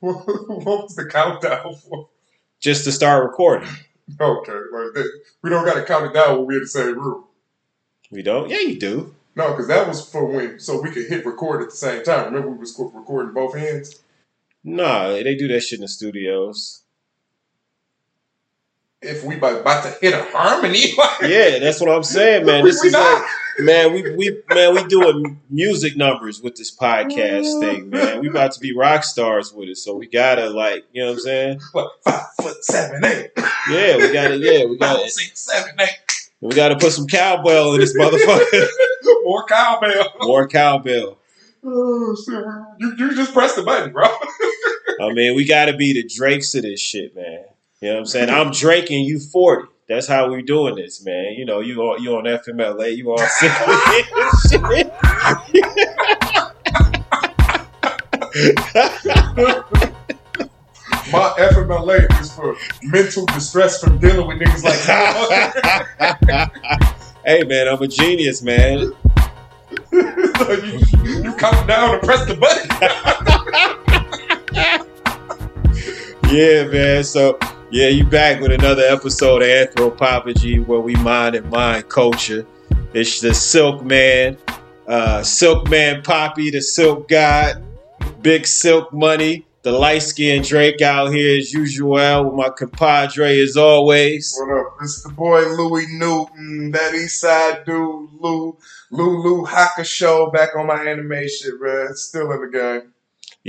what was the countdown for? just to start recording. Okay, like we don't got to count it down when we're in the same room. We don't? Yeah, you do. No, because that was for when so we could hit record at the same time. Remember we was recording both ends. Nah, they do that shit in the studios. If we about, about to hit a harmony, like, Yeah, that's what I'm saying, man. we, This we is not. like, man, we we man, we doing music numbers with this podcast mm-hmm. thing, man. We about to be rock stars with it, so we gotta like, you know what I'm saying? What, five foot seven, eight, Yeah, we gotta, yeah, we gotta, six, seven, eight. we gotta put some cowbell in this motherfucker. More cowbell. More cowbell. Oh. You, you just press the button, bro. I mean, we gotta be the Drakes of this shit, man. You know what I'm saying? I'm Drake and you 40. That's how we doing this, man. You know, you on you on FMLA, you all sick shit. My FMLA is for mental distress from dealing with niggas like that. hey man, I'm a genius, man. so you, you count down and press the button. Yeah, man. So yeah, you back with another episode of Anthropophagy where we mind and mind culture. It's the Silk Man, uh, Silk Man Poppy, the Silk God, Big Silk Money, the light skinned Drake out here as usual with my compadre as always. What up? It's the boy Louis Newton, that East Side dude, Lou, Lulu Haka show back on my anime shit, bro. Still in the game.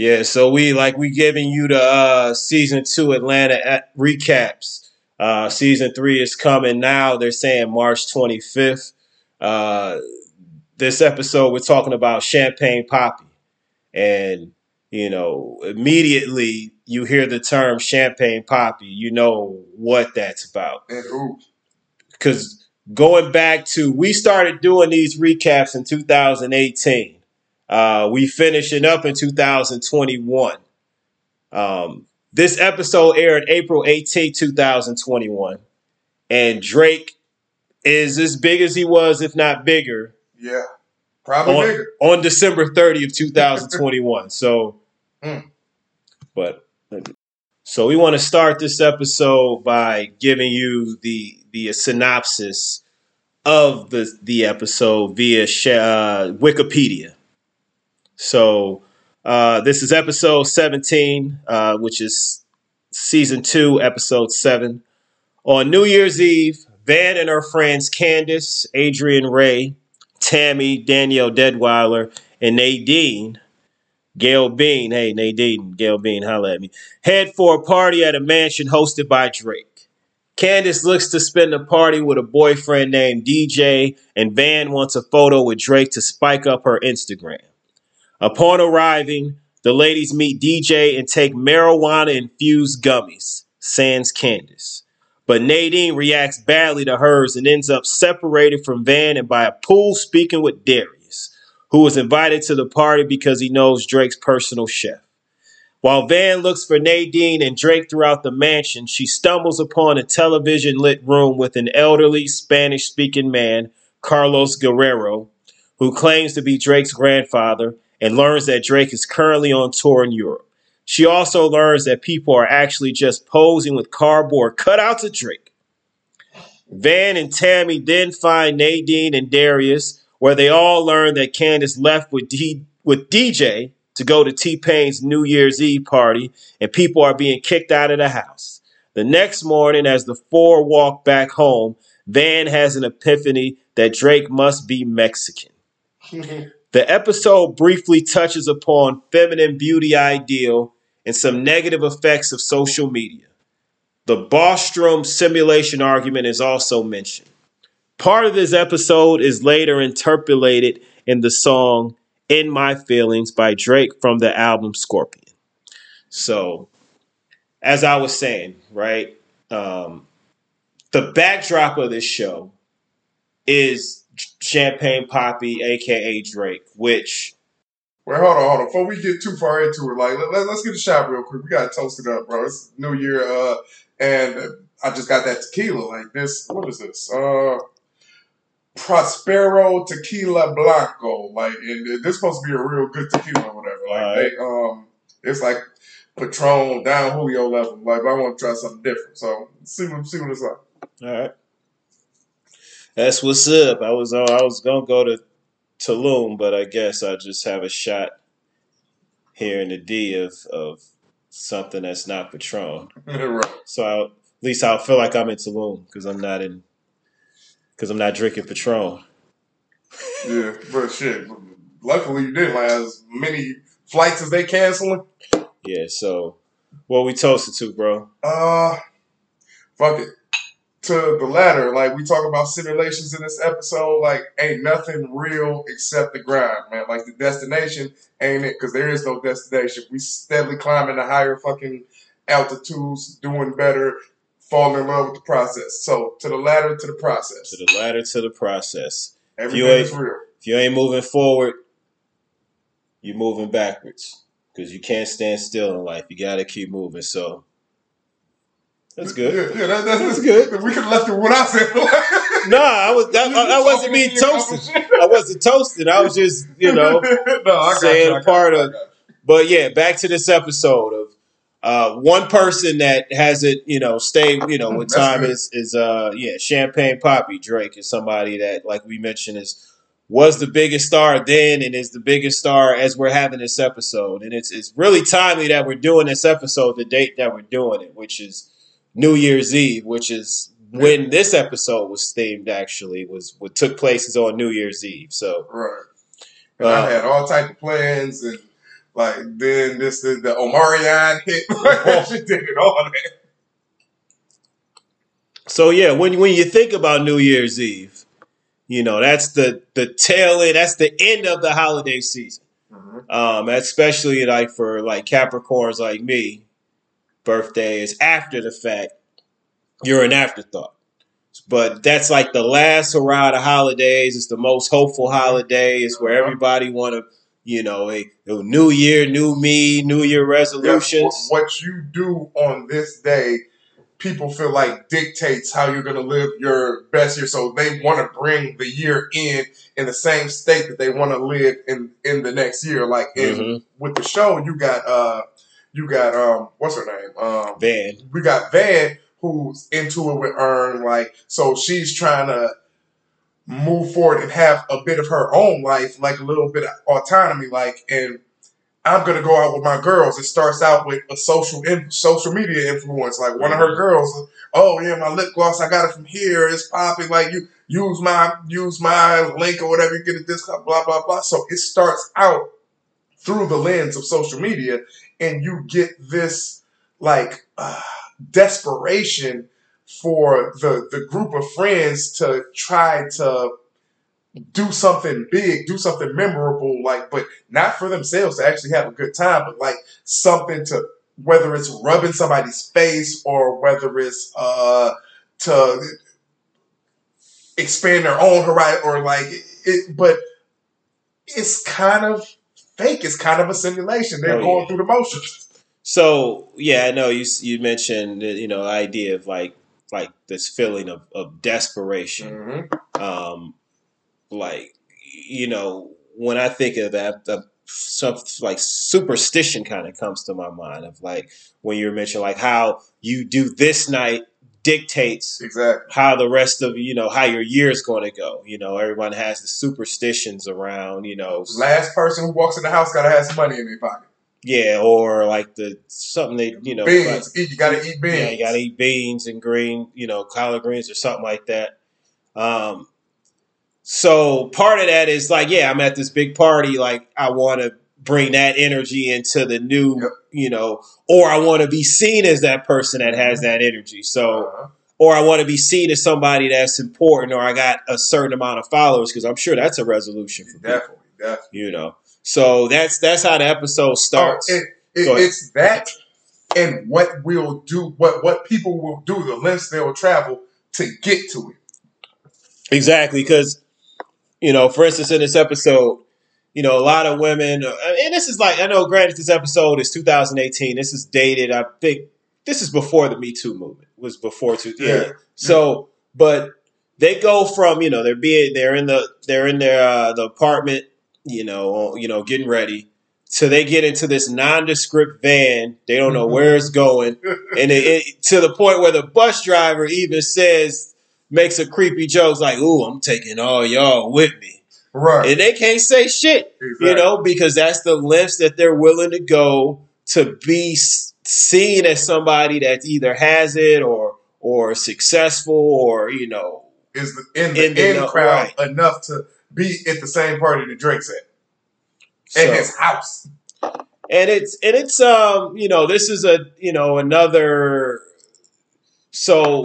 Yeah, so we like we giving you the uh, season two Atlanta at- recaps. Uh, season three is coming now. They're saying March 25th. Uh, this episode we're talking about Champagne Papi, and you know immediately you hear the term Champagne Papi, you know what that's about because going back to we started doing these recaps in 2018 uh, we finishing up in 2021 um, this episode aired april 18 2021 and drake is as big as he was if not bigger yeah. Probably on, bigger. on december 30th 2021 so Mm. but so we want to start this episode by giving you the the synopsis of the the episode via uh, Wikipedia. So uh, this is episode 17, uh, which is season two, episode seven. On New Year's Eve, Van and her friends Candace, Adriyan Rae, Tammy, Danielle Deadwyler, and Nadine, Gail Bean, hey Nadine, Gail Bean, holla at me, head for a party at a mansion hosted by Drake. Candace looks to spend the party with a boyfriend named DJ, and Van wants a photo with Drake to spike up her Instagram. Upon arriving, the ladies meet DJ and take marijuana infused gummies, sans Candace. But Nadine reacts badly to hers and ends up separated from Van and by a pool speaking with Darius, who was invited to the party because he knows Drake's personal chef. While Van looks for Nadine and Drake throughout the mansion, she stumbles upon a television lit room with an elderly Spanish speaking man, Carlos Guerrero, who claims to be Drake's grandfather and learns that Drake is currently on tour in Europe. She also learns that people are actually just posing with cardboard cutouts of Drake. Van and Tammy then find Nadine and Darius, where they all learn that Candace left with, D- with DJ to go to T Pain's New Year's Eve party, and people are being kicked out of the house. The next morning, as the four walk back home, Van has an epiphany that Drake must be Mexican. The episode briefly touches upon feminine beauty ideal and some negative effects of social media. The Bostrom simulation argument is also mentioned. Part of this episode is later interpolated in the song In My Feelings by Drake from the album Scorpion. So, as I was saying, right, um, the backdrop of this show is Champagne Papi, aka Drake, which Wait, hold on, hold on. Before we get too far into it, like let, us get a shot real quick. We gotta toast it up, bro. It's New Year, uh, and I just got that tequila. Like this, what is this? Uh, Prospero Tequila Blanco. Like, and this supposed to be a real good tequila or whatever. Like, Alright. they, um, it's like Patron Don Julio level. Like I want to try something different. So see what see what it's like. All right. That's what's up. I was uh, I was gonna go to Tulum, but I guess I just have a shot here in the D of of something that's not Patron. right. So I'll, at least I'll feel like I'm in Tulum because I'm not in because I'm not drinking Patron. Yeah, but shit. Luckily, you didn't as many flights as they canceling. Yeah. So what we toasted to, bro? Uh, fuck it. To the latter, like we talk about simulations in this episode, like ain't nothing real except the grind, man. Like the destination ain't it, because there is no destination. We steadily climbing to higher fucking altitudes, doing better, falling in love with the process. So to the latter, to the process. To the latter, to the process. Everything is real. If you ain't moving forward, you're moving backwards because you can't stand still in life. You got to keep moving. So that's good. Yeah, yeah that, that's, That's good. We could have left it what I said. No, I was that, I, I wasn't me toasting. I wasn't toasting. I was just you know. no, saying you, part you, of- But yeah, back to this episode of uh, one person that hasn't you know stayed you know with time is is uh yeah Champagne Papi Drake is somebody that like we mentioned is was the biggest star then and is the biggest star as we're having this episode and it's it's really timely that we're doing this episode the date that we're doing it which is New Year's Eve which is when this episode was themed actually was what took place is on New Year's Eve so Right. And Uh, I had all type of plans and like then this the, the Omicron hit. She did it all that. So yeah, when when you think about New Year's Eve, you know that's the the tail end. That's the end of the holiday season. Um, especially like for like Capricorns like me, birthday is after the fact. You're an afterthought. But that's like the last hurrah of holidays. It's the most hopeful holiday. It's where Uh-huh. everybody want to, you know, a, a new year, new me, new year resolutions. wh- what you do on this day, people feel like dictates how you're gonna live your best year. So they want to bring the year in in the same state that they want to live in in the next year. Like in Mhm. with the show, you got uh you got um what's her name um Van. we got Van who's into it with Earn, like so she's trying to move forward and have a bit of her own life, like a little bit of autonomy, like and I'm gonna go out with my girls. It starts out with a social in, social media influence, like one of her girls. Oh yeah, my lip gloss, I got it from here. It's popping. Like you use my use my link or whatever. You get a discount. Blah blah blah. So it starts out through the lens of social media, and you get this like uh, desperation for the the group of friends to try to do something big, do something memorable, like but not for themselves to actually have a good time, but like something to whether it's rubbing somebody's face or whether it's uh to expand their own horizon or like it but it's kind of fake. It's kind of a simulation. They're Oh, going yeah. through the motions. So yeah, I know you you mentioned the, you know the idea of like like this feeling of, of desperation. Mm-hmm. Um, like you know when I think of that, the some like superstition kind of comes to my mind of like when you mentioned like how you do this night dictates Exactly. how the rest of you know how your year is going to go. You know, everyone has the superstitions around you know Last person who walks in the house gotta have some money in their pocket. yeah or like the something they you know beans. Eat, you gotta eat beans. Yeah, you gotta eat beans and green, you know, collard greens or something like that. Um, so part of that is like, yeah, I'm at this big party, like I want to bring that energy into the new, Yep. you know, or I want to be seen as that person that has that energy. So, Uh-huh. or I want to be seen as somebody that's important, or I got a certain amount of followers because I'm sure that's a resolution for people, Definitely, definitely. you know. So that's that's how the episode starts. Oh, it, it, it's that and what we'll do, what what people will do, the lengths they'll travel to get to it. Exactly, because you know, for instance, in this episode, you know, a lot of women, uh, and this is like, I know, granted, this episode is 2018. This is dated. I think this is before the Me Too movement. Was before two. Yeah. Yeah. So, but they go from you know they're being they're in the they're in their uh, the apartment, you know, you know, getting ready So they get into this nondescript van. They don't know where it's going, and it, it, to the point where the bus driver even says, makes a creepy joke like, "Ooh, I'm taking all y'all with me," right. and they can't say shit, Exactly. you know, because that's the lengths that they're willing to go to be seen as somebody that either has it or or successful or you know is the, in the In the in crowd right. enough to be at the same party that Drake's at so. in his house. and it's and it's um you know this is a you know another so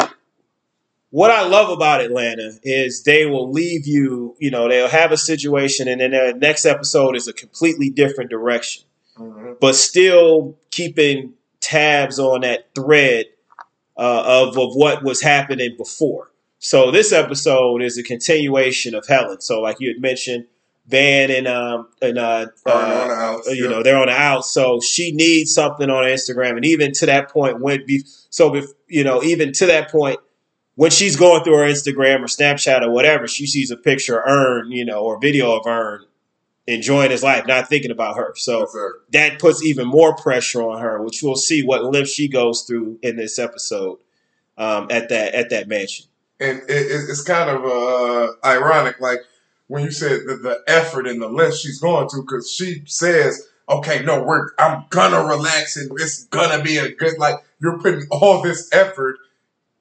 what I love about Atlanta is they will leave you you know they'll have a situation and then the next episode is a completely different direction Mhm. but still keeping tabs on that thread uh, of of what was happening before. So this episode is a continuation of Helen. So like you had mentioned, Van and um and uh, Or on the uh you yeah. know they're on the out. So she needs something on Instagram, and even to that point, when be so bef- you know even to that point. When she's going through her Instagram or Snapchat or whatever, she sees a picture of Earn, you know, or video of Earn enjoying his life, not thinking about her. So Yes, that puts even more pressure on her, which we'll see what lift she goes through in this episode um, at that at that mansion. and it, it, it's kind of uh, ironic, like when you said the, the effort and the length she's going to, because she says, "Okay, no, we're I'm gonna relax and it's gonna be a good." Like you're putting all this effort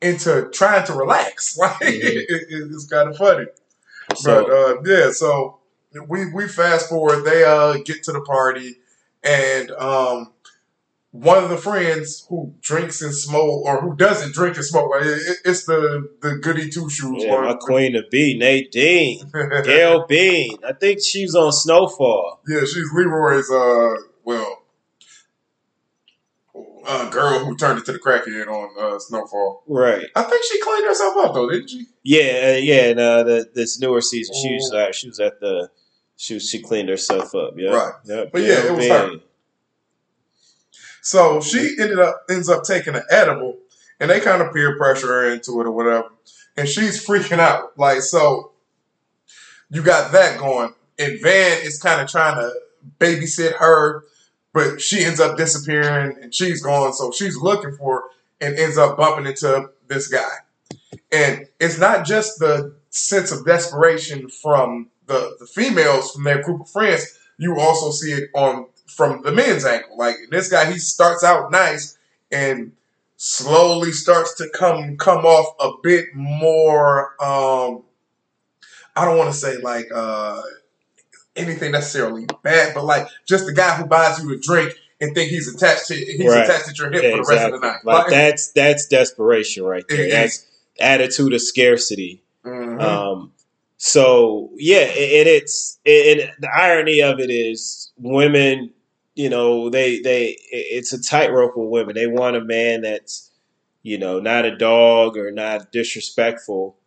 into trying to relax. Like Mhm. it, it- it's kind of funny. So but uh, yeah, so we we fast forward. They uh get to the party, and um, one of the friends who drinks and smoke, or who doesn't drink and smoke, it, it- it's the the goody two shoes yeah, my queen to be Nadine, Gail Bean. I think she's on Snowfall. yeah, she's Leroy's uh well. Uh, girl who turned into the crackhead on uh, Snowfall. Right. I think she cleaned herself up though, didn't she? Yeah, uh, yeah. And uh, the, this newer season, she was uh, she was at the she was, she cleaned herself up. Yeah. Right. Yep. But yeah, Gail it was her. So she ended up ends up taking an edible, and they kind of peer pressure her into it or whatever, and she's freaking out. Like so, you got that going, and Van is kind of trying to babysit her, but she ends up disappearing, and she's gone. So she's looking for and ends up bumping into this guy, and it's not just the sense of desperation from the the females from their group of friends. You also see it on from the men's angle. Like this guy, he starts out nice and slowly starts to come come off a bit more. Um, I don't want to say like uh, anything necessarily bad, but like just the guy who buys you a drink and think he's attached to he's Right. attached to your hip Yeah, for the rest of the night. Like that's that's desperation right there. That's attitude of scarcity. Mhm. Um, so yeah, and it's and the irony of it is women, you know, they they it's a tightrope with women. They want a man that's you know not a dog or not disrespectful,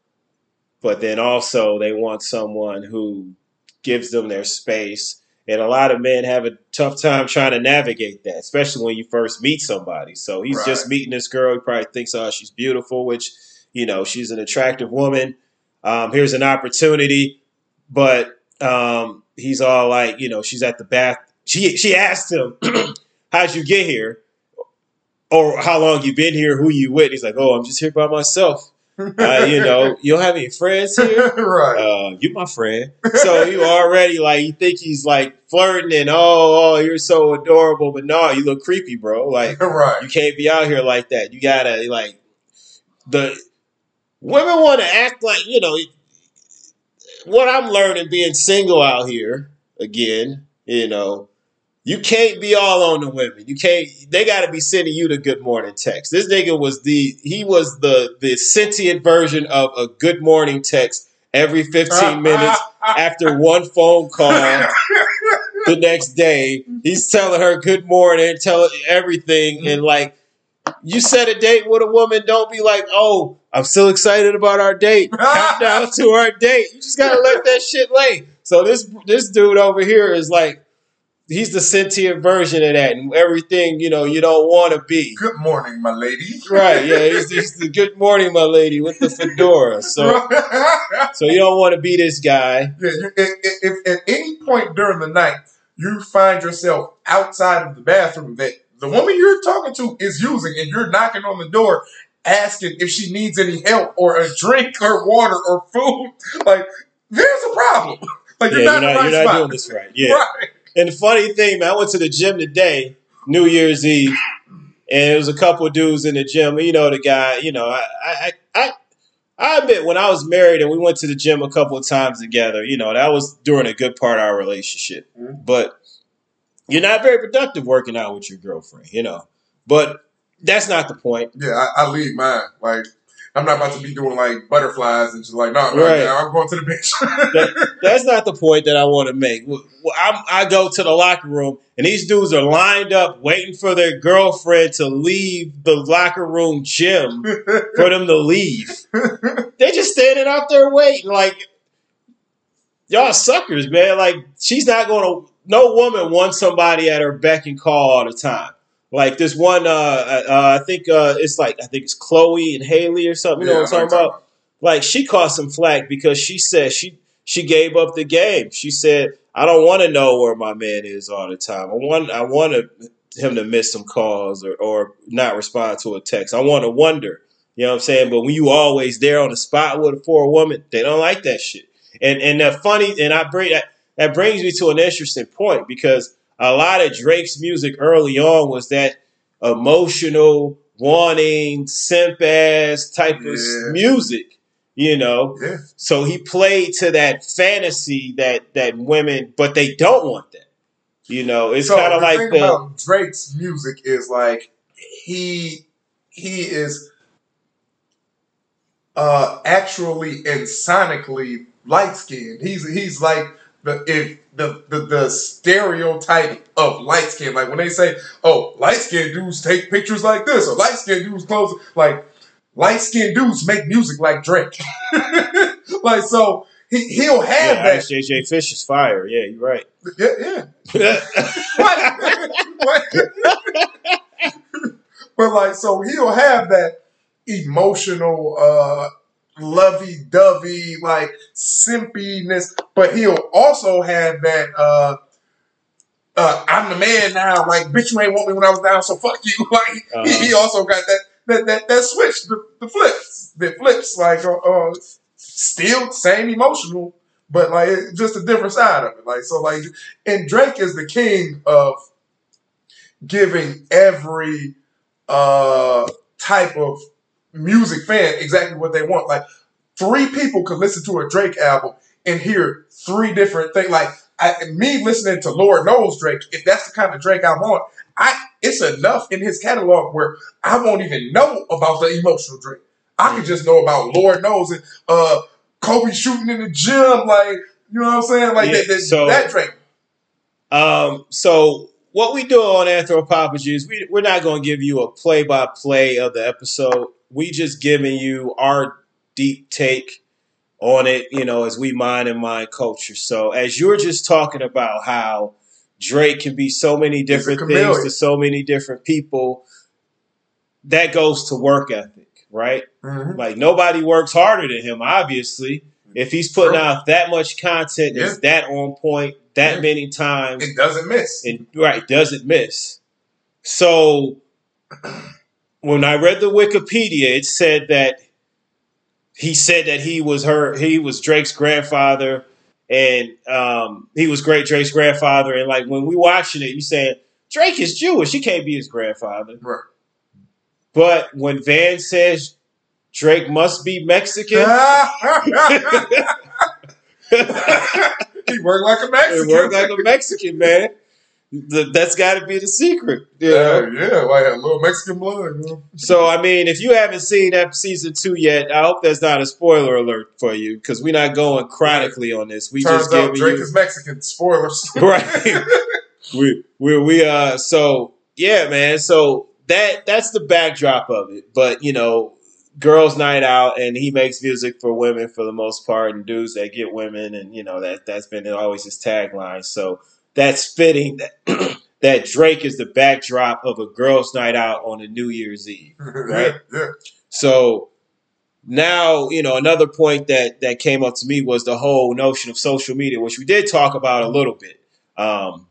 but then also they want someone who gives them their space. And a lot of men have a tough time trying to navigate that, especially when you first meet somebody. So he's just meeting this girl. He probably thinks, oh, she's beautiful, which, you know, she's an attractive woman. Um, here's an opportunity. But um, he's all like, you know, she's at the bath. She, she asked him, how'd you get here? Or how long you been here? Who you with? He's like, oh, I'm just here by myself. Uh, you know, you don't have any friends here? right. uh, you my friend. So you already like you think he's like flirting and oh, oh, you're so adorable, but no, you look creepy, bro. Like right. you can't be out here like that. You gotta like the women want to act like you know what I'm learning being single out here again. You know, you can't be all on the women. You can't. They got to be sending you the good morning text. This nigga was the he was the the sentient version of a good morning text every 15 minutes after one phone call the next day. He's telling her good morning, tell her everything, and mm-hmm. like you set a date with a woman, don't be like, oh, I'm still excited about our date. Countdown to our date. You just gotta let that shit lay. So this this dude over here is like, he's the sentient version of that, and everything you know you don't want to be. Good morning, my lady. Right? Yeah, he's, he's the good morning, my lady, with the fedora. So so you don't want to be this guy. Yeah, if, if, if at any point during the night you find yourself outside of the bathroom that the woman you're talking to is using, and you're knocking on the door asking if she needs any help or a drink or water or food, like there's a problem. Like you're yeah, not, you're in not, the right you're not spot. doing this right. Yeah. Right. And the funny thing, man, I went to the gym today, New Year's Eve, and it was a couple of dudes in the gym. You know, the guy, you know, I, I, I, I admit when I was married and we went to the gym a couple of times together, you know, that was during a good part of our relationship. Mhm. But you're not very productive working out with your girlfriend, you know. But that's not the point. Yeah, I, I leave mine. Like I'm not about to be doing like butterflies and just like no, no, Right. no, I'm going to the bench. That's not the point that I want to make. Well, I'm, I go to the locker room, and these dudes are lined up waiting for their girlfriend to leave the locker room gym for them to leave. They're just standing out there waiting, like y'all suckers, man. Like she's not going to. No woman wants somebody at her beck and call all the time. Like this one, uh, uh, I think uh, it's like I think it's Chloe and Halle or something. You know what I'm talking about? like she caught some flack because she said she she gave up the game. She said, "I don't want to know where my man is all the time. I want I want him to miss some calls or or not respond to a text. I want to wonder." You know what I'm saying? But when you always there on the spot with for a woman, they don't like that shit. And and that funny and I bring that that brings me to an interesting point because a lot of Drake's music early on was that emotional, wanting, simp ass type of music, you know. Yeah. So he played to that fantasy that that women, but they don't want that. You know, it's so kind of like the about Drake's music is like he he is uh actually and sonically light skinned. He's he's like the if the, the the stereotype of light skin. Like when they say, "Oh, light skinned dudes take pictures like this," or "Light skinned dudes clothes," like light skinned dudes make music like Drake. like so, he he'll have yeah, that. JJ Fish is fire. Yeah, you're right. Yeah, yeah. What? What? but like, so he'll have that emotional, uh, lovey-dovey, like simpiness, but he'll also have that, uh, uh, I'm the man now. Like, bitch, you ain't want me when I was down, so fuck you. Like, he, he also got that that that, that switch, the, the flips, the flips, like, uh, uh, still same emotional, but like just a different side of it. Like, so like, and Drake is the king of giving every uh type of music fan exactly what they want. Like, three people could listen to a Drake album and hear three different things. Like, I, me listening to Lord knows Drake, if that's the kind of Drake I want, I it's enough in his catalog where I won't even know about the emotional Drake. I can just know about Lord knows and uh Kobe shooting in the gym, like you know what I'm saying, like Yeah, that, that, so- that Drake. Um, so what we do on Anthropology is we, we're not going to give you a play by play of the episode. We just giving you our deep take on it, you know, as we mind and mind culture. So as you're just talking about how Drake can be so many different things to so many different people, that goes to work ethic, right? Mhm. Like nobody works harder than him, obviously. If he's putting True. out that much content that's that on point that Yeah. many times, It doesn't miss. and right doesn't miss. So when I read the Wikipedia, it said that he said that he was her he was Drake's grandfather and um, he was great Drake's grandfather and like when we watching it, you saying Drake is Jewish, he can't be his grandfather. Right. But when Van says Drake must be Mexican, he worked like a Mexican. worked like a Mexican man. Th- That's got to be the secret. you Yeah, know? yeah, like a little Mexican blood. You know? So I mean, if you haven't seen that season two yet, I hope that's not a spoiler alert for you because we're not going chronically on this. We Turns just out Drake you is Mexican. Spoilers. right. we we we uh so yeah, man. So that that's the backdrop of it. But you know, girls' night out, and he makes music for women for the most part, and dudes that get women, and you know that that's been always his tagline. So that's fitting that that Drake is the backdrop of a girls' night out on a New Year's Eve. Right. Yeah, yeah. So now, you know, another point that that came up to me was the whole notion of social media, which we did talk about a little bit. Um,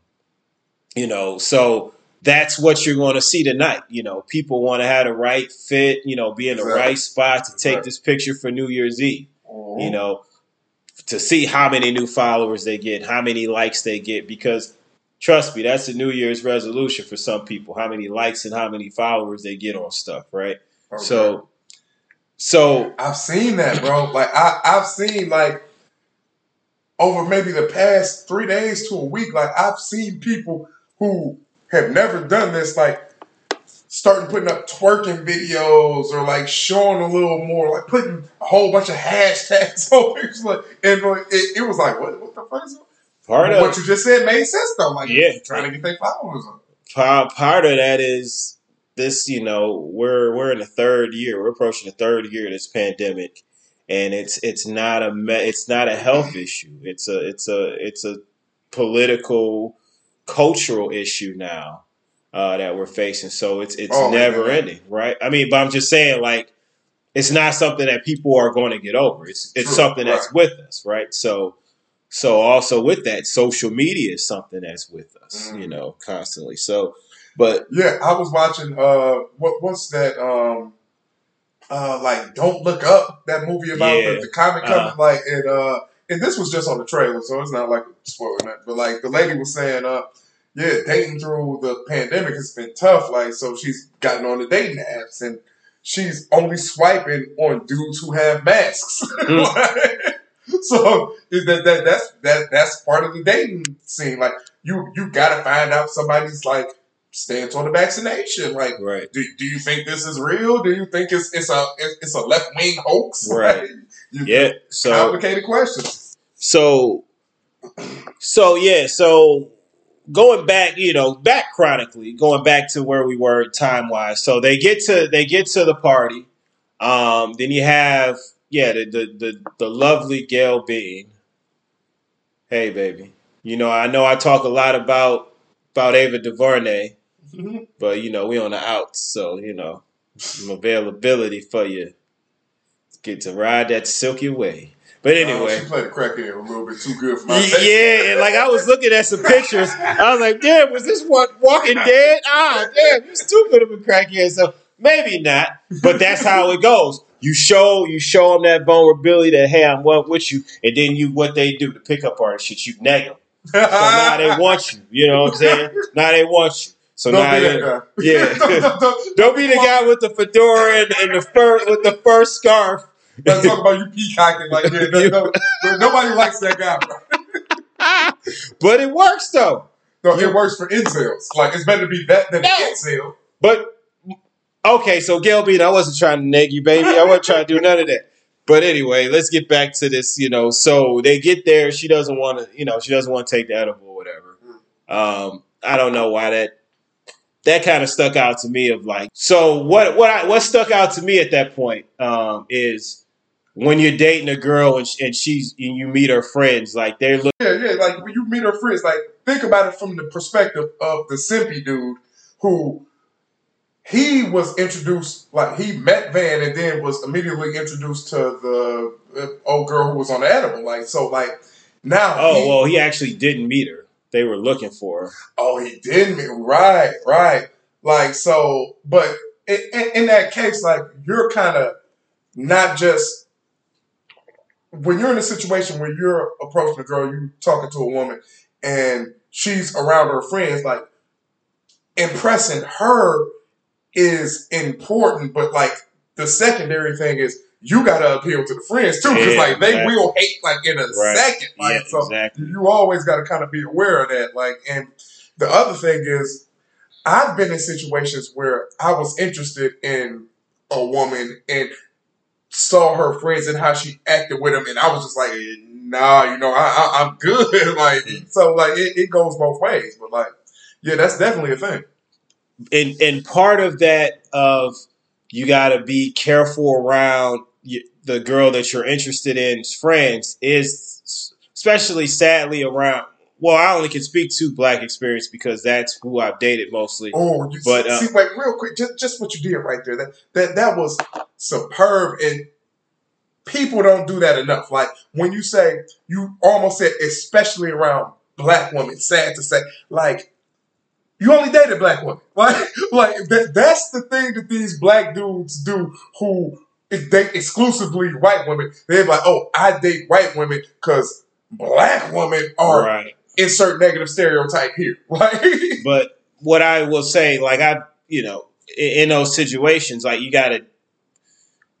You know, so that's what you're going to see tonight. You know, people want to have the right fit, you know, be in the Exactly. right spot to take Right. this picture for New Year's Eve. Mhm. You know, to see how many new followers they get, how many likes they get, because trust me, that's a New Year's resolution for some people. How many likes and how many followers they get on stuff, right? Okay. So, so I've seen that, bro. Like I, I've seen like over maybe the past three days to a week, like I've seen people who have never done this, like starting putting up twerking videos or like showing a little more, like putting a whole bunch of hashtags on pictures, like and like, it, it was like, what, what the fuck is part of What you just said made sense though. Like, Yeah. trying to get their followers up. part, part of that is this. You know, we're we're in the third year. We're approaching the third year of this pandemic, and it's it's not a me- it's not a health issue. It's a it's a it's a political, cultural issue now uh, that we're facing. So it's it's Oh, never man. ending, right? I mean, but I'm just saying, like, it's not something that people are going to get over. It's it's True, something that's with us, right? So. So also with that, social media is something that's with us, Mm. you know, constantly. So, but Yeah, I was watching uh what what's that um uh like Don't Look Up, that movie about Yeah. the, the comic Uh-huh. like and uh and this was just on the trailer, so it's not like spoiling that. But like the lady was saying, uh yeah, dating through the pandemic has been tough. Like so she's gotten on the dating apps and she's only swiping on dudes who have masks. Mm. so that, that that's that that's part of the dating scene. Like you you gotta find out somebody's like stance on the vaccination. Like, right, do, do you think this is real? Do you think it's it's a it's a left wing hoax? Right. Like, yeah. So, complicated questions. so, so yeah. So going back, you know, back chronically, going back to where we were time wise. So they get to they get to the party. Um, then you have yeah the the the, the lovely Gail Bean. Hey baby, you know I know I talk a lot about about Ava DuVernay. But you know, we on the outs, so you know, some availability for you. Get to ride that silky way. But Oh, anyway. she played the crackhead a little bit too good for my taste. Yeah, and like I was looking at some pictures, I was like, "Damn, was this what Walking Dead? Ah, damn, you're stupid of a crackhead." So maybe not, but that's how it goes. You show you show them that vulnerability that hey, I'm one with you, and then you what they do to pick up artist shit, you neg them. So now they want you. You know what I'm saying? Now they want you. So Don't now be that guy. yeah. don't, don't, don't be the guy with the fedora and, and the fur with the fur scarf. Don't talk about you peacocking like that. No, no, nobody likes that guy, bro. but it works though. No, it works for incels. Like it's better to be that than No. an incel. But okay, so Gail Bean, I wasn't trying to nag you, baby. I wasn't trying to do none of that. But anyway, let's get back to this. You know, so they get there. She doesn't want to. You know, she doesn't want to take the edible or whatever. Um, I don't know why that that kind of stuck out to me. Of like, so what? What? I, what stuck out to me at that point um, is when you're dating a girl and, and she's and you meet her friends. Like they're looking. Yeah, yeah. Like when you meet her friends, like think about it from the perspective of the simpy dude who he was introduced, like he met Van and then was immediately introduced to the uh, old girl who was on the edible. Like so, like now. Oh he- well, he actually didn't meet her. They were looking for her. Oh, he did me right, right. Like so, but in, in, in that case, like you're kind of not just when you're in a situation where you're approaching a girl, you talking to a woman, and she's around her friends. Like impressing her is important, but like the secondary thing is you got to appeal to the friends too, because Yeah, like they exactly. will hate like in a Right. second. Like yeah, so, exactly. you always got to kind of be aware of that. Like, and the other thing is, I've been in situations where I was interested in a woman and saw her friends and how she acted with them, and I was just like, nah, you know, I, I'm good. like, so like it, it goes both ways, but like, yeah, that's definitely a thing. and and part of that of you got to be careful around the girl that you're interested in's friends is especially sadly around well i only can speak to black experience because that's who i've dated mostly Oh, you But, uh, see, wait, real quick, just just what you did right there. That that that was superb, and people don't do that enough. Like when you say you almost said, especially around black women. Sad to say, like You only dated black women. Like, like that, that's the thing that these black dudes do who date exclusively white women. They're like, oh, I date white women because black women are right. Insert negative stereotype here. Like, But what I will say, like I, you know, in, in those situations, like you got to,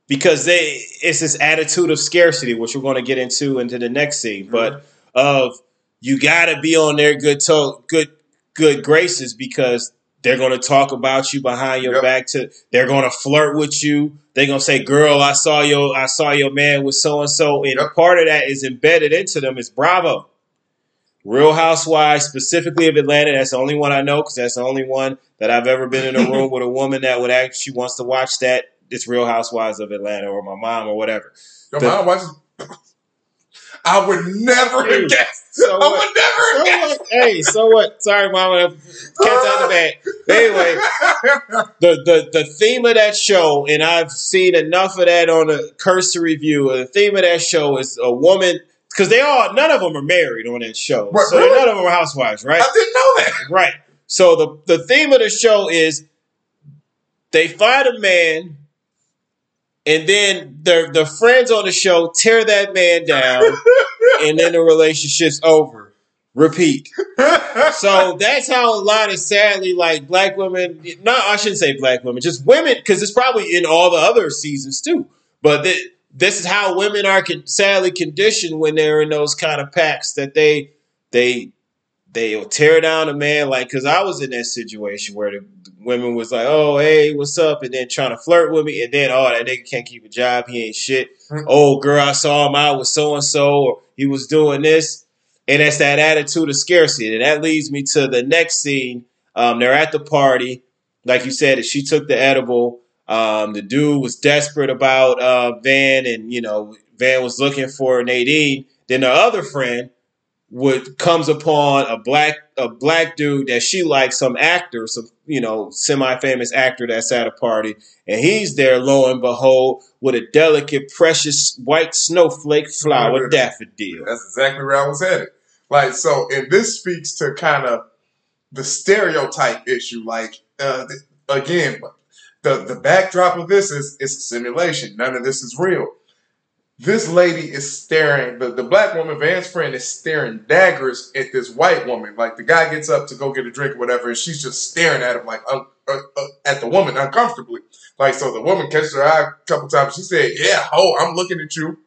because they, it's this attitude of scarcity, which we're going to get into into the next scene, mm-hmm. but of you got to be on their good to- good good graces because they're going to talk about you behind your Yep. back. To they're going to flirt with you. They're going to say, "Girl, I saw your I saw your man with so and so," and Yep. part of that is embedded into them is Bravo. Real Housewives, specifically of Atlanta. That's the only one I know because that's the only one that I've ever been in a room with a woman that would actually she wants to watch that. It's Real Housewives of Atlanta or my mom or whatever. Your The- mom watches. I would never have guessed. so I would never So have guessed. what? Hey, so what? Sorry, mama. Cat's out the bag. Anyway, the, the the theme of that show, and I've seen enough of that on a cursory view. The theme of that show is a woman because they all none of them are married on that show, Right, so really? none of them are housewives, right? I didn't know that. Right. So the the theme of the show is they find a man, and then their the friends on the show tear that man down, and then the relationship's over. Repeat. So that's how a lot of sadly like black women. No, I shouldn't say black women, just women, because it's probably in all the other seasons too. But th- this is how women are con- sadly conditioned when they're in those kind of packs that they they they'll tear down a man like because I was in that situation where the women was like, "Oh, hey, what's up?" and then trying to flirt with me, and then oh, that nigga can't keep a job, he ain't shit. Mm. Oh, girl, I saw him out with so and so, or he was doing this, and that's that attitude of scarcity, and that leads me to the next scene. Um, they're at the party, like you said, she took the edible. Um, the dude was desperate about uh, Van, and you know Van was looking for Nadine. Then the other friend would comes upon a black a black dude that she likes, some actor, some you know semi famous actor that's at a party, and he's there. Lo and behold, with a delicate, precious white snowflake flower daffodil. That's exactly where I was headed. Like, so, and this speaks to kind of the stereotype issue. Like, uh, again, the the backdrop of this is it's a simulation. None of this is real. This lady is staring. The, the black woman, Van's friend, is staring daggers at this white woman. Like the guy gets up to go get a drink or whatever, and she's just staring at him like uh, uh, uh, at the woman uncomfortably. Like so, the woman catches her eye a couple times. She said, "Yeah, oh, I'm looking at you."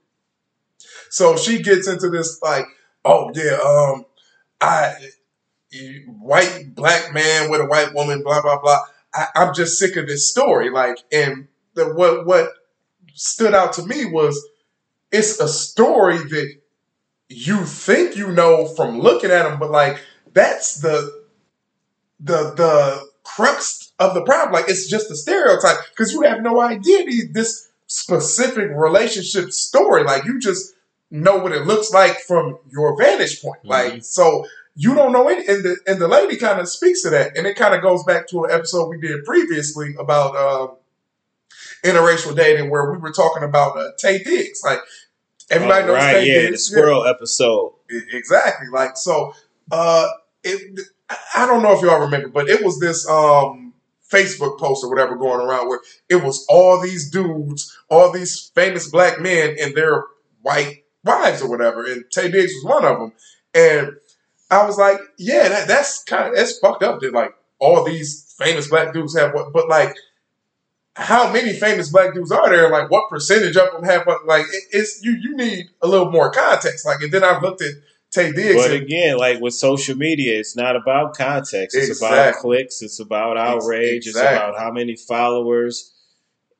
So she gets into this like, "Oh yeah, um, I white black man with a white woman, blah blah blah." I, I'm just sick of this story. Like, and the, what what stood out to me was it's a story that you think you know from looking at them, but like that's the the the crux of the problem. Like it's just a stereotype because you have no idea this specific relationship story. Like you just know what it looks like from your vantage point. Like mm-hmm. so you don't know any and the and the lady kind of speaks to that. And it kind of goes back to an episode we did previously about um interracial dating where we were talking about uh, Taye Diggs. Like everybody Oh, knows right, Tay yeah, the Diggs. squirrel episode. E- Exactly. Like so uh it I don't know if y'all remember, but it was this um Facebook post or whatever going around where it was all these dudes, all these famous black men and their white wives or whatever, and Taye Diggs was one of them. And I was like, yeah, that, that's kind of that's fucked up that like all these famous black dudes have what, but like how many famous black dudes are there? Like, what percentage of them have what? Like, it, it's you. You need a little more context. Like, and then I looked at Taye Diggs. But and- again, like with social media, it's not about context. It's about clicks. It's about outrage. It's exactly. about how many followers,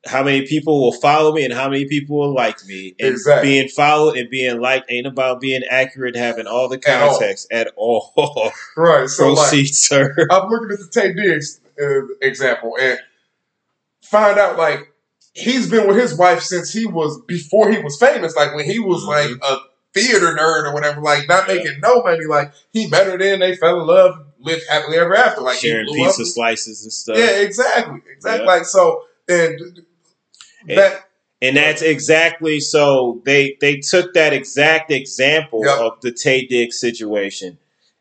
how many people will follow me, and how many people will like me. And Exactly. being followed and being liked ain't about being accurate, having all the At all. context at all. right. So like, Proceed, sir. I'm looking at the Taye Diggs uh, example and find out like he's been with his wife since he was before he was famous. Like when he was like a theater nerd or whatever, like not Mm-hmm. Yeah. making no money. Like he met her then, they fell in love, lived happily ever after. Like Sharing pizza up. slices and stuff. Yeah, exactly, exactly. Yeah. Like so, And- that And that's exactly so they they took that exact example Yep. of the Taye Diggs situation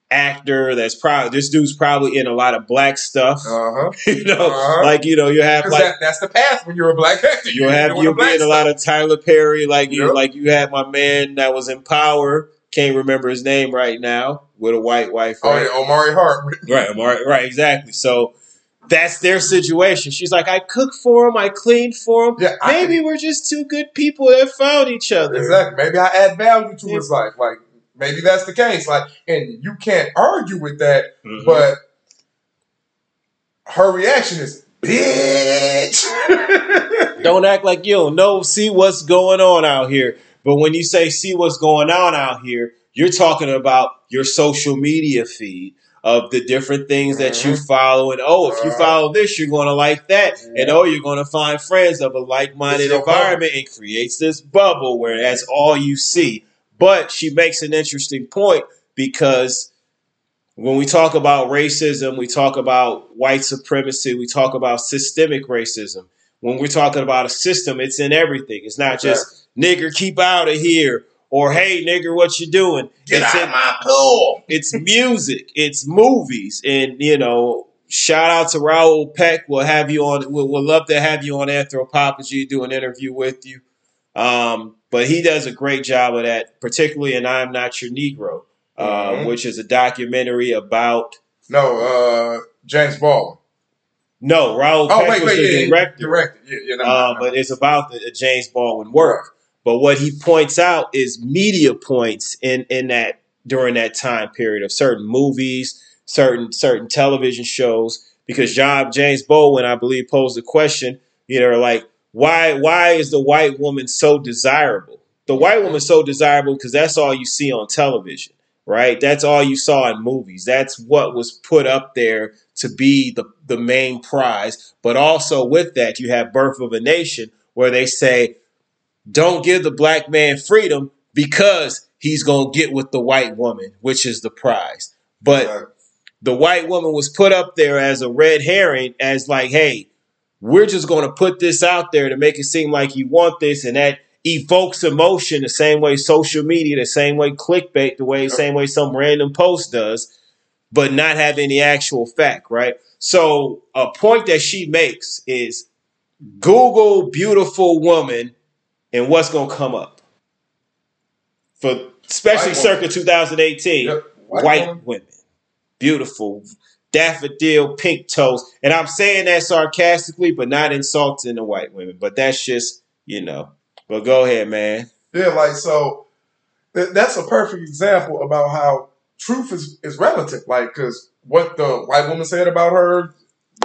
actor that's probably this dude's probably in a lot of black stuff. Uh-huh. you know, Uh-huh. like you know, you have like that, that's the path when you're a black actor. you have you black being a lot of Tyler Perry, like you Yep. like you had my man that was in Power. Can't remember his name right now with a white wife. Oh Right, yeah, Omari Hart. right, right, right, exactly. So that's their situation. She's like, I cook for them, I clean for them. Yeah, I Maybe we're just two good people that found each other. Exactly. Maybe I add value to Yeah. his life. Like maybe that's the case. Like, and you can't argue with that. Mhm. But her reaction is, "Bitch." Don't act like you don't know. See what's going on out here. But when you say see what's going on out here, you're talking about your social media feed of the different things that you Mhm. follow. And oh, if you follow this, you're going to like that. And oh, you're going to find friends of a like minded environment and creates this bubble where that's all you see. But she makes an interesting point because when we talk about racism, we talk about white supremacy, we talk about systemic racism. When we're talking about a system, it's in everything. It's not just nigger, keep out of here, or hey nigger, what you doing? Get it's out in, of my pool. it's music, it's movies, and you know, shout out to Raoul Peck. We'll have you on. We'll, we'll love to have you on Anthropology, do an interview with you. Um, but he does a great job of that, particularly in "I'm Not Your Negro," uh, Mhm. which is a documentary about. No, uh, James Baldwin. No, Raoul Oh Peck wait, was wait, the yeah, director. director. Yeah, yeah. No, Uh, no, no. but it's about the, the James Baldwin work. But what he points out is media points in in that during that time period of certain movies, certain certain television shows. Because John James Baldwin, I believe, posed the question, you know, like why why is the white woman so desirable? The white mm-hmm. woman's so desirable because that's all you see on television, right? That's all you saw in movies. That's what was put up there to be the, the main prize. But also with that, you have Birth of a Nation, where they say, don't give the black man freedom because he's going to get with the white woman, which is the prize. But the white woman was put up there as a red herring, as like, hey, we're just going to put this out there to make it seem like you want this, and that evokes emotion the same way social media, the same way clickbait, the way same way some random post does, but not have any actual fact, right? So a point that she makes is Google beautiful woman and what's going to come up for especially White circa woman. 2018 Yep. white, White woman. women. Beautiful. Daffodil, pink toes. And I'm saying that sarcastically, but not insulting the white women. But that's just, you know. But go ahead, man. Yeah, like so. th- That's a perfect example about how truth is is relative. Like, because what the white woman said about her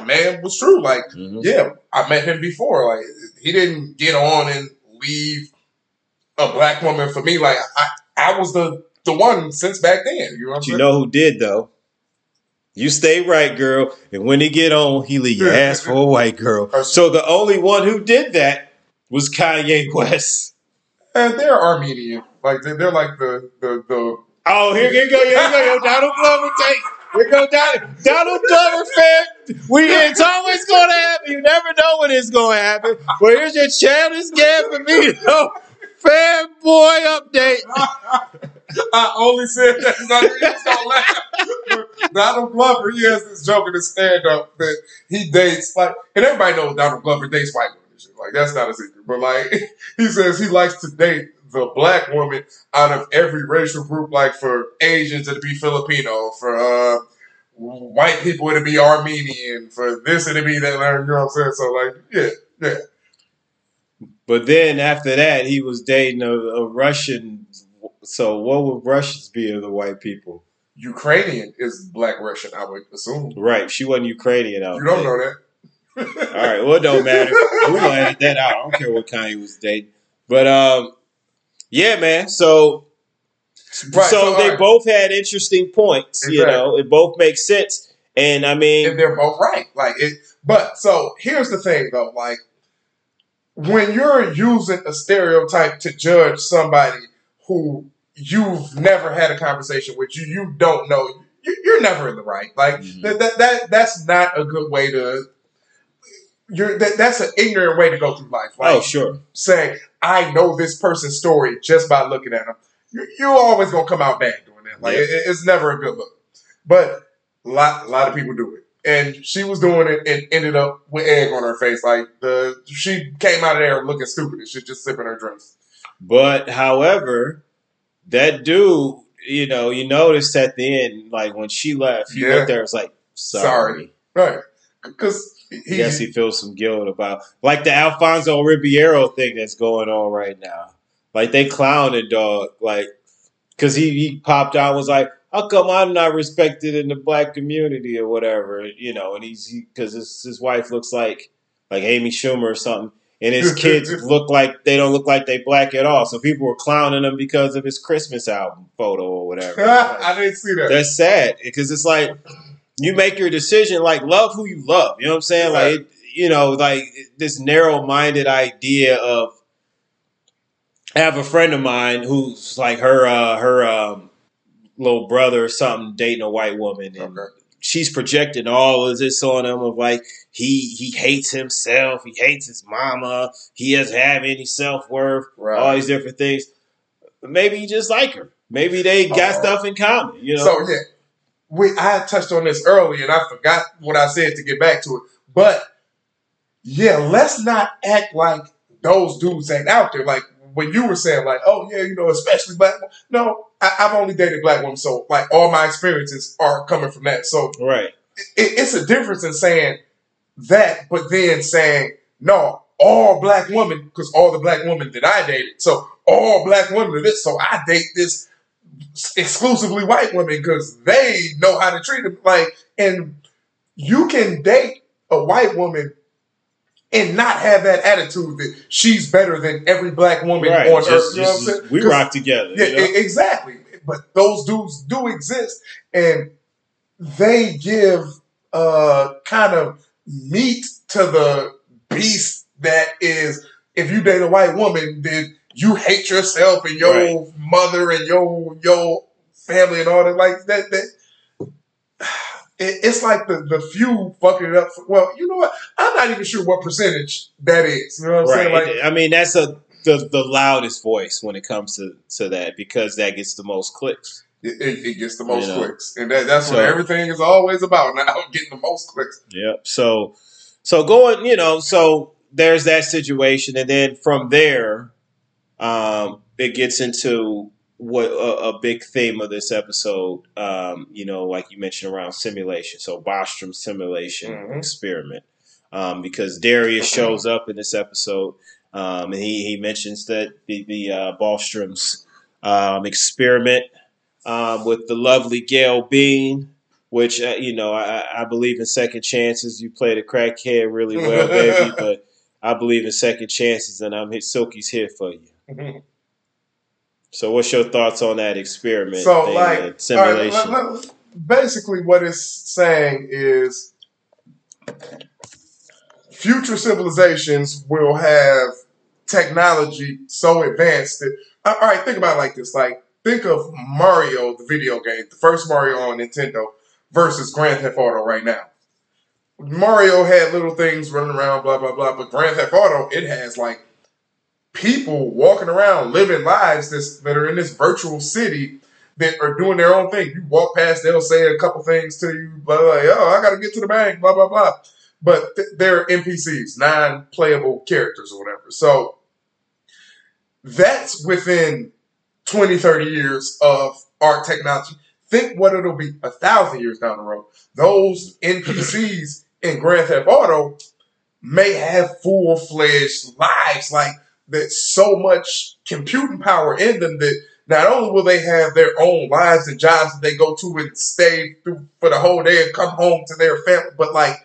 man was true. Like, Mhm. yeah, I met him before. Like, he didn't get on and leave a black woman for me. Like, I I was the the one since back then. You know what I'm But you know who did, though? You stay right, girl. And when he get on, he leave your ass for a white girl. So the only one who did that was Kanye West. And they're Armenian. Like, they're, they're like the the the. Oh, here, here you go, here you go, yo, Donald Glover take. Here go Donald, Donald Glover, fam. We it's always gonna happen. You never know when it's gonna happen. But here's your childish Gambino video fanboy update. I only said that because I knew you gonna laugh. Donald Glover, he has this joke in his stand up that he dates like, and everybody knows Donald Glover dates white women. Like that's not a secret, but like he says he likes to date the black woman out of every racial group. Like for Asians, it'd be Filipino. For uh, white people, it'd be Armenian. For this, it'd be that. You know what I'm saying? So like, yeah, yeah. But then after that, he was dating a, a Russian. So what would Russians be of the white people? Ukrainian is black Russian, I would assume. Right, she wasn't Ukrainian. I You don't think. know that. All right, well, it don't matter. We're gonna edit that out. I don't care what Kanye was dating. But um, yeah, man. So Right, so, so, they alright. both had interesting points. You know, it both makes sense. And I mean, and they're both right. Like it, but so here's the thing though, like when you're using a stereotype to judge somebody who you've never had a conversation with, you you don't know, you, you're never in the right. Like Mhm. that, that that that's not a good way to. You're that, that's an ignorant way to go through life. Like oh sure, saying I know this person's story just by looking at them. You, you're always gonna come out bad doing that. Like Yeah. it, it's never a good look. But a lot, a lot of people do it. And she was doing it and ended up with egg on her face. Like the she came out of there looking stupid and shit, just sipping her drinks. But however, that dude, you know, you noticed at the end, like when she left, he Yeah. looked there, was like, sorry. Right. Because he, Yes, he feels some guilt about like the Alfonso Ribeiro thing that's going on right now. Like they clowning dog, like because he, he popped out and was like, "How come I'm not respected in the black community or whatever?" You know, and he's because his his wife looks like like Amy Schumer or something, and his kids look like they don't look like they black at all. So people were clowning him because of his Christmas album photo or whatever. I didn't see that. That's sad because it's like you make your decision, like love who you love. You know what I'm saying? Like it, you know, like this narrow-minded idea of. I have a friend of mine who's like her uh, her um, little brother or something dating a white woman, and Okay. she's projecting all of this on him of like he he hates himself, he hates his mama, he doesn't have any self worth, Right. all these different things. Maybe he just like her. Maybe they got Oh. stuff in common. You know. So yeah, we I touched on this earlier, and I forgot what I said to get back to it. But yeah, let's not act like those dudes ain't out there. Like when you were saying, like, oh yeah, you know, especially black. No, I, I've only dated black women, so like all my experiences are coming from that. So right. it, it's a difference in saying that, but then saying no, all black women, because all the black women that I dated, so all black women are this, so I date this exclusively white women because they know how to treat them. Like, and you can date a white woman and not have that attitude that she's better than every black woman Right. on Just- earth. You know what I'm just- saying? rock together. yeah, you know? exactly. But those dudes do exist, and they give uh kind of meat to the beast that is. If you date a white woman, then you hate yourself and your Right. mother and your your family and all that. Like that. That it, it's like the the few fucking it up. Well, you know what? I'm not even sure what percentage that is. You know what I'm right. saying? Like I mean, that's a the, the loudest voice when it comes to, to that because that gets the most clicks. it, it, it gets the most You know. clicks, and that, that's So- what everything is always about now. Getting the most clicks. Yep. So, so going, you know, so there's that situation, and then from there, um, it gets into what a, a big theme of this episode. Um, you know, like you mentioned around simulation. So Bostrom simulation Mhm. experiment, um, because Darius shows up in this episode, um, and he he mentions that the the uh, Bostrom's um, experiment um, with the lovely Gail Bean which uh, you know I, I believe in second chances. You played a crackhead really well, baby, but I believe in second chances, and I'm hit Silky's here for you. Mm-hmm. So, what's your thoughts on that experiment? So, thing, like, right, simulation. let- let- basically, what it's saying is future civilizations will have technology so advanced that. All right, think about it like this: like, think of Mario, the video game, the first Mario on Nintendo, versus Grand Theft Auto right now. Mario had little things running around, blah blah blah, but Grand Theft Auto, it has like people walking around living lives that are in this virtual city that are doing their own thing. You walk past, they'll say a couple things to you, blah blah. blah oh, I got to get to the bank, blah blah blah. But th- they're NPCs, non-playable characters or whatever. So that's within 20, 30 years of art technology. Think what it'll be a thousand years down the road. Those NPCs in Grand Theft Auto may have full-fledged lives, like there's so much computing power in them that not only will they have their own lives and jobs that they go to and stay through for the whole day and come home to their family, but like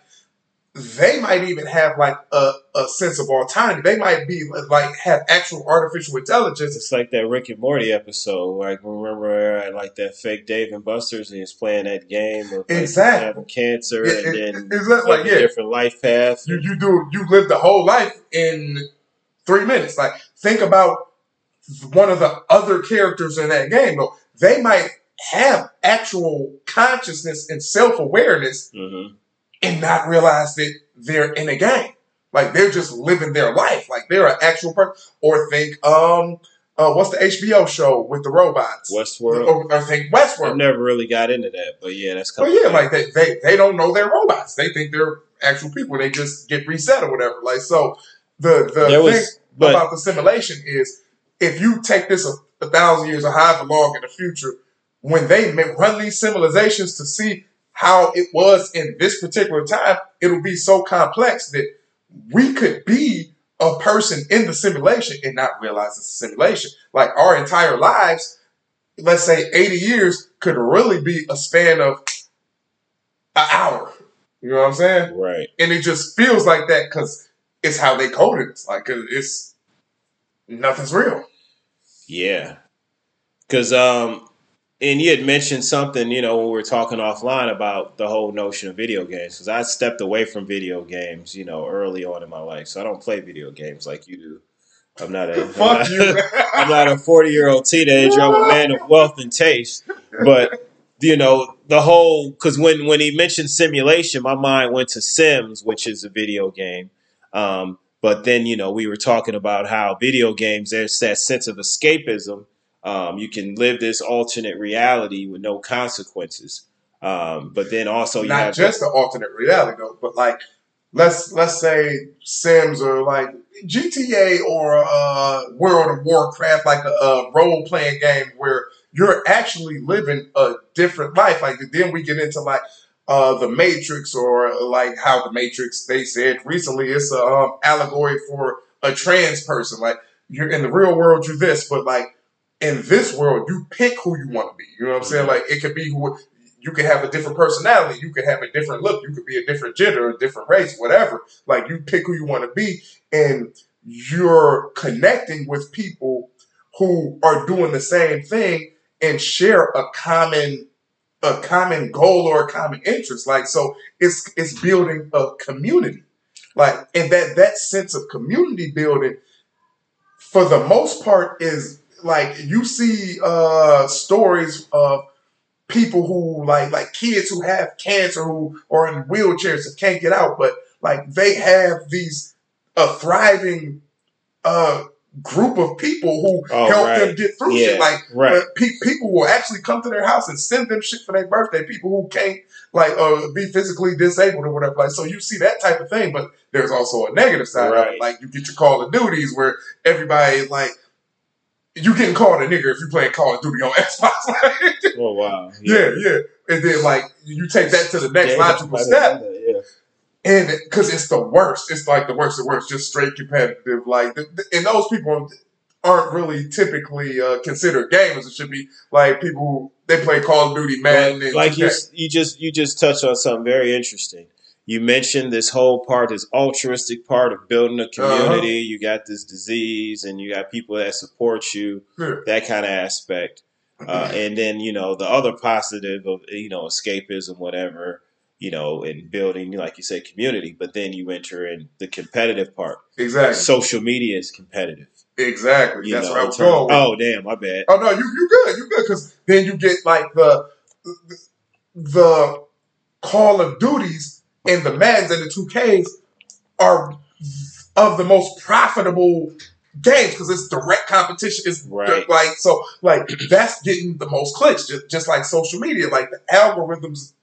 they might even have like a, a sense of autonomy. They might be like have actual artificial intelligence. It's like that Rick and Morty episode. Like remember, uh, like that fake Dave and Buster's, and he's playing that game of like, Exactly. having cancer and it- then not like, yeah. different life paths. You you do you live the whole life in three minutes. Like think about one of the other characters in that game. Though they might have actual consciousness and self awareness hmm and not realize that they're in a game. Like they're just living their life. Like they're an actual person. Or think um uh, what's the HBO show with the robots? Westworld. Or, I think I never really got into that, but yeah, that's coming. yeah, like they, they they don't know they're robots. They think they're actual people. They just get reset or whatever. Like so, the the there thing was, but about the simulation is if you take this a, a thousand years or however long in the future, when they run these simulations to see how it was in this particular time, it'll be so complex that we could be a person in the simulation and not realize it's a simulation. Like our entire lives, let's say 80 years, could really be a span of an hour. You know what I'm saying? right. and it just feels like that because it's how they coded it. It's like it's nothing's real. Yeah. Cause um and you had mentioned something, you know, when we were talking offline about the whole notion of video games. Because I stepped away from video games, you know, early on in my life. So I don't play video games like you do. I'm not a I'm Fuck not- you. I'm not a 40 year old teenager. I'm a man of wealth and taste. But you know the whole because when when he mentioned simulation, my mind went to Sims, which is a video game. Um, but then you know we were talking about how video games there's that sense of escapism. Um, you can live this alternate reality with no consequences. Um, but then also you Not have just the alternate reality though, but like let's let's say Sims or like GTA or uh, World of Warcraft, like a, uh role playing game where you're actually living a different life. Like then we get into like uh, the Matrix or like how the Matrix they said recently it's a um, allegory for a trans person. Like you're in the real world, you're this, but like in this world, you pick who you want to be. You know what I'm saying? Like it could be who you could have a different personality, you could have a different look, you could be a different gender, a different race, whatever. Like you pick who you want to be, and you're connecting with people who are doing the same thing and share a common a common goal or a common interest. Like so it's it's building a community. Like and that that sense of community building for the most part is like you see uh stories of people who like like kids who have cancer who are in wheelchairs and can't get out, but like they have these a thriving uh group of people who Oh, help right. them get through Yeah, shit. Like right. pe- people will actually come to their house and send them shit for their birthday. People who can't like uh, be physically disabled or whatever. Like so, you see that type of thing, but there's also a negative side. Of Right. it. Like you get your Call of Duties where everybody like you getting called a nigger if you playing Call of Duty on Xbox. Oh wow. yeah, yeah. And then like you take that to the next Yeah, logical step, didn't know that, yeah. And because it's the worst, it's like the worst of worst, just straight competitive. Like, th- th- and those people aren't really typically uh, considered gamers. It should be like people who they play Call of Duty, Madden, and like you, you just you just touched on something very interesting. You mentioned this whole part, this altruistic part of building a community. You got this disease, and you got people that support you. Yeah. That kind of aspect, uh, and then you know the other positive of you know escapism, whatever. You know, and building, like you say, community. But then you enter in the competitive part. exactly, Social media is competitive. exactly. You That's know, where I in was going. Oh damn, my bad. Oh no, you you good, you good, because then you get like the the Call of Duties and the Maddens and the two Ks are of the most profitable games because it's direct competition. It's Right. like so like that's getting the most clicks, just, just like social media. Like the algorithms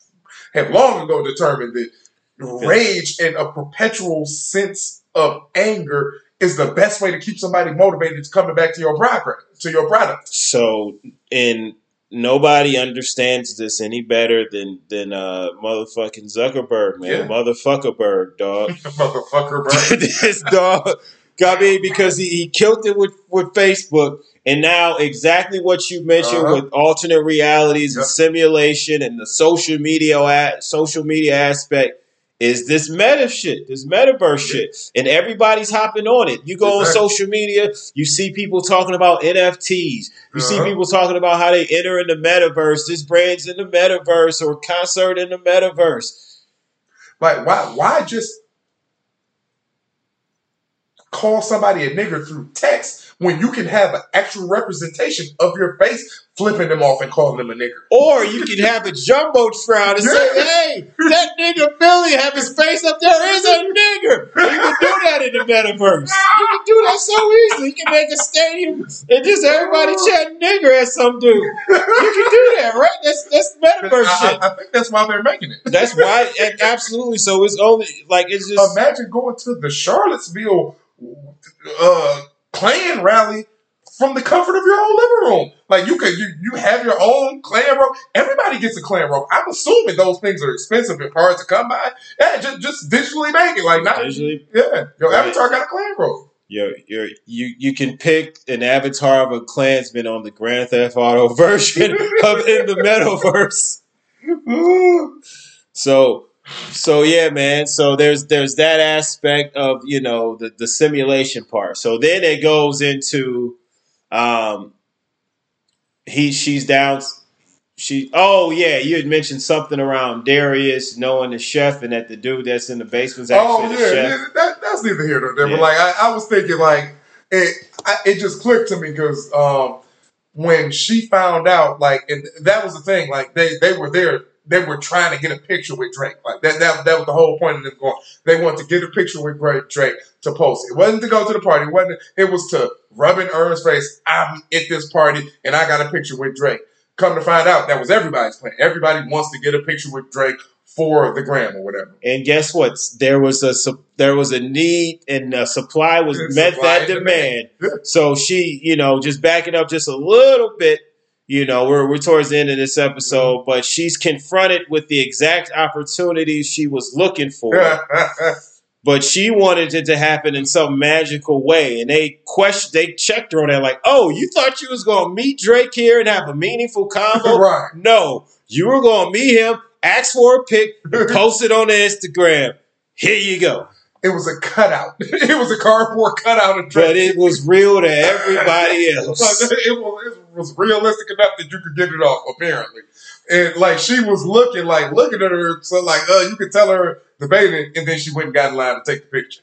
have long ago determined that rage and a perpetual sense of anger is the best way to keep somebody motivated to coming back to your product to your product. So, and nobody understands this any better than than uh motherfucking Zuckerberg, man, Yeah. motherfuckerberg, dog. Motherfucker, bro. this dog, I mean, because he, he killed it with with Facebook, and now exactly what you mentioned Uh-huh. with alternate realities and simulation and the social media social media aspect. Is this meta shit, this metaverse shit, and everybody's hopping on it. You go on social media, you see people talking about NFTs. You see Uh-huh. people talking about how they enter in the metaverse. This brand's in the metaverse or concert in the metaverse. Like, why? Why just call somebody a nigger through text when you can have an actual representation of your face, flipping them off and calling them a nigger? Or you can have a jumbotron and say, hey, that nigga Billy have his face up there is a nigger. You can do that in the metaverse. You can do that so easily. You can make a stadium and just everybody chat nigger at some dude. You can do that, right? That's that's metaverse I, shit. I, I think that's why they're making it. That's why, absolutely. So it's only like it's just Imagine going to the Charlottesville uh, Klan rally from the comfort of your own living room. Like you could, you you have your own Klan robe. Everybody gets a Klan robe. I'm assuming those things are expensive and hard to come by. Yeah, just just digitally make it. Like not, Usually, yeah, your Right. avatar got a Klan robe. you're, you're, you you can pick an avatar of a Klansman on the Grand Theft Auto version of in the metaverse. So so yeah, man. So there's there's that aspect of you know the the simulation part. So then it goes into um he she's down she oh yeah you had mentioned something around Darius knowing the chef and that the dude that's in the basement's actually Oh the yeah, chef. yeah that, that's neither here nor there. Yeah. But like I, I was thinking, like it, I, it just clicked to me because um, when she found out, like, and that was the thing. Like they they were there, they were trying to get a picture with Drake. Like that that that was the whole point of them going. They wanted to get a picture with Drake to post. It wasn't to go to the party. It wasn't. It was to rub in Earn's face. I'm at this party and I got a picture with Drake. Come to find out, that was everybody's plan. Everybody wants to get a picture with Drake for the gram or whatever. And guess what? There was a there was a need, and the supply was It's met supply that and demand. So she, you know, just backing up just a little bit. You know, we're we're towards the end of this Mm-hmm. episode, but she's confronted with the exact opportunities she was looking for, but she wanted it to happen in some magical way. And they question, they checked her on that, like, "Oh, you thought you was gonna meet Drake here and have a meaningful convo? right. No, you were gonna meet him, ask for a pic, and post it on Instagram. Here you go." It was a cutout. It was a cardboard cutout of Drake. But it was real to everybody else. Like, it, was, it was realistic enough that you could get it off, apparently. And like she was looking, like looking at her, so like uh, you could tell her debating, and then she went and got in line to take the picture.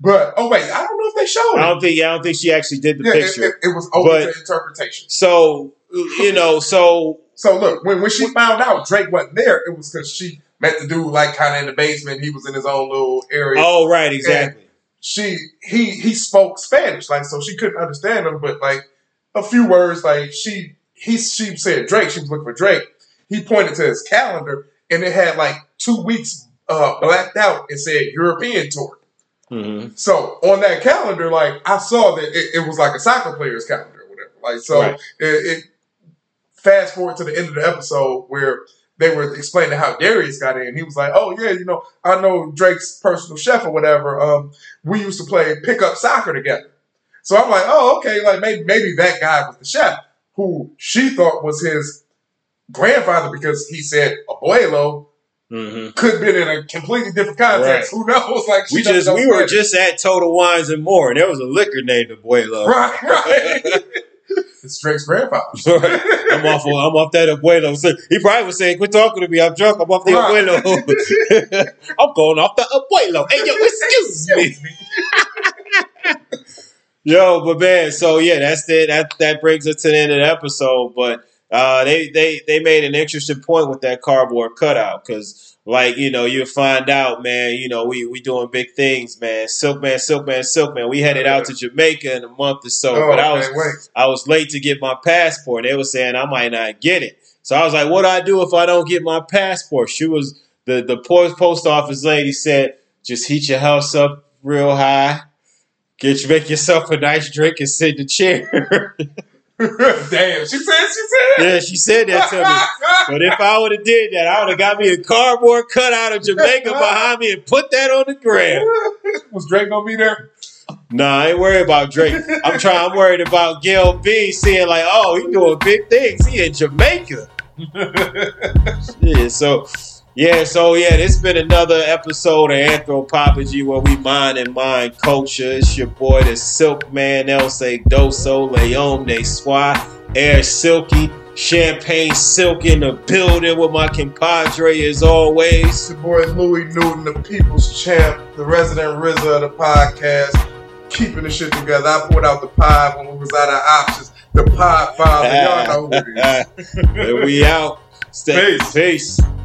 But oh wait, I don't know if they showed I don't think I don't think she actually did the Yeah, it, picture. it, it was open But- to interpretation. so you know, so So look, when, when she found out Drake wasn't there, it was because she met the dude like kind of in the basement. He was in his own little area. oh right, exactly. she he he spoke Spanish, like so she couldn't understand him, but like a few words, like she he she said Drake, she was looking for Drake. He pointed to his calendar and it had like two weeks uh blacked out and said European tour. hmm So on that calendar, like I saw that it, it was like a soccer player's calendar or whatever. Like so Right. it, it fast forward to the end of the episode where they were explaining how Darius got in. He was like, "Oh yeah, you know, I know Drake's personal chef or whatever. Um, we used to play pickup soccer together." So I'm like, "Oh, okay, like maybe maybe that guy was the chef who she thought was his grandfather because he said abuelo hmm could have been in a completely different context. Who knows? Like We just we were Spanish. just at Total Wines and More, and there was a liquor named Abuelo. right, right. it's Drake's grandfather. I'm off. I'm off that Abuelo. So he probably was saying, "Quit talking to me. I'm drunk. I'm off the Right. Abuelo. I'm going off the Abuelo. Hey yo, excuse me." Yo, but man, so yeah, that's it. That that brings us to the end of the episode. But uh, they they they made an interesting point with that cardboard cutout because, like, you know, you find out, man. You know, we we doing big things, man. Silkman, Silkman, Silkman. We headed out to Jamaica in a month or so, Oh, but I was man. I was late to get my passport. They were saying I might not get it. So I was like, what do I do if I don't get my passport? She was the the post post office lady said, just heat your house up real high, get you make yourself a nice drink and sit in the chair. Damn, she said she said that. yeah, she said that to me. But if I would have did that, I would have got me a cardboard cutout of Jamaica behind me and put that on the gram. was Drake gonna be there? Nah, I ain't worried about Drake. I'm trying. I'm worried about Gail B seeing like, oh, he doing big things. He in Jamaica. Yeah, so yeah, so yeah, it's been another episode of Anthropology where we mind and mind culture. It's your boy, the Silk Man, El Doso, Leon de Swa, Air Silky, Champagne Silk in the building with my compadre as always. It's your boy Louis Newton, the people's champ, the resident RZA of the podcast, keeping the shit together. I pulled out the pod when we was out of options. The pod father, y'all know who it is. and we out. Stay Peace. Peace.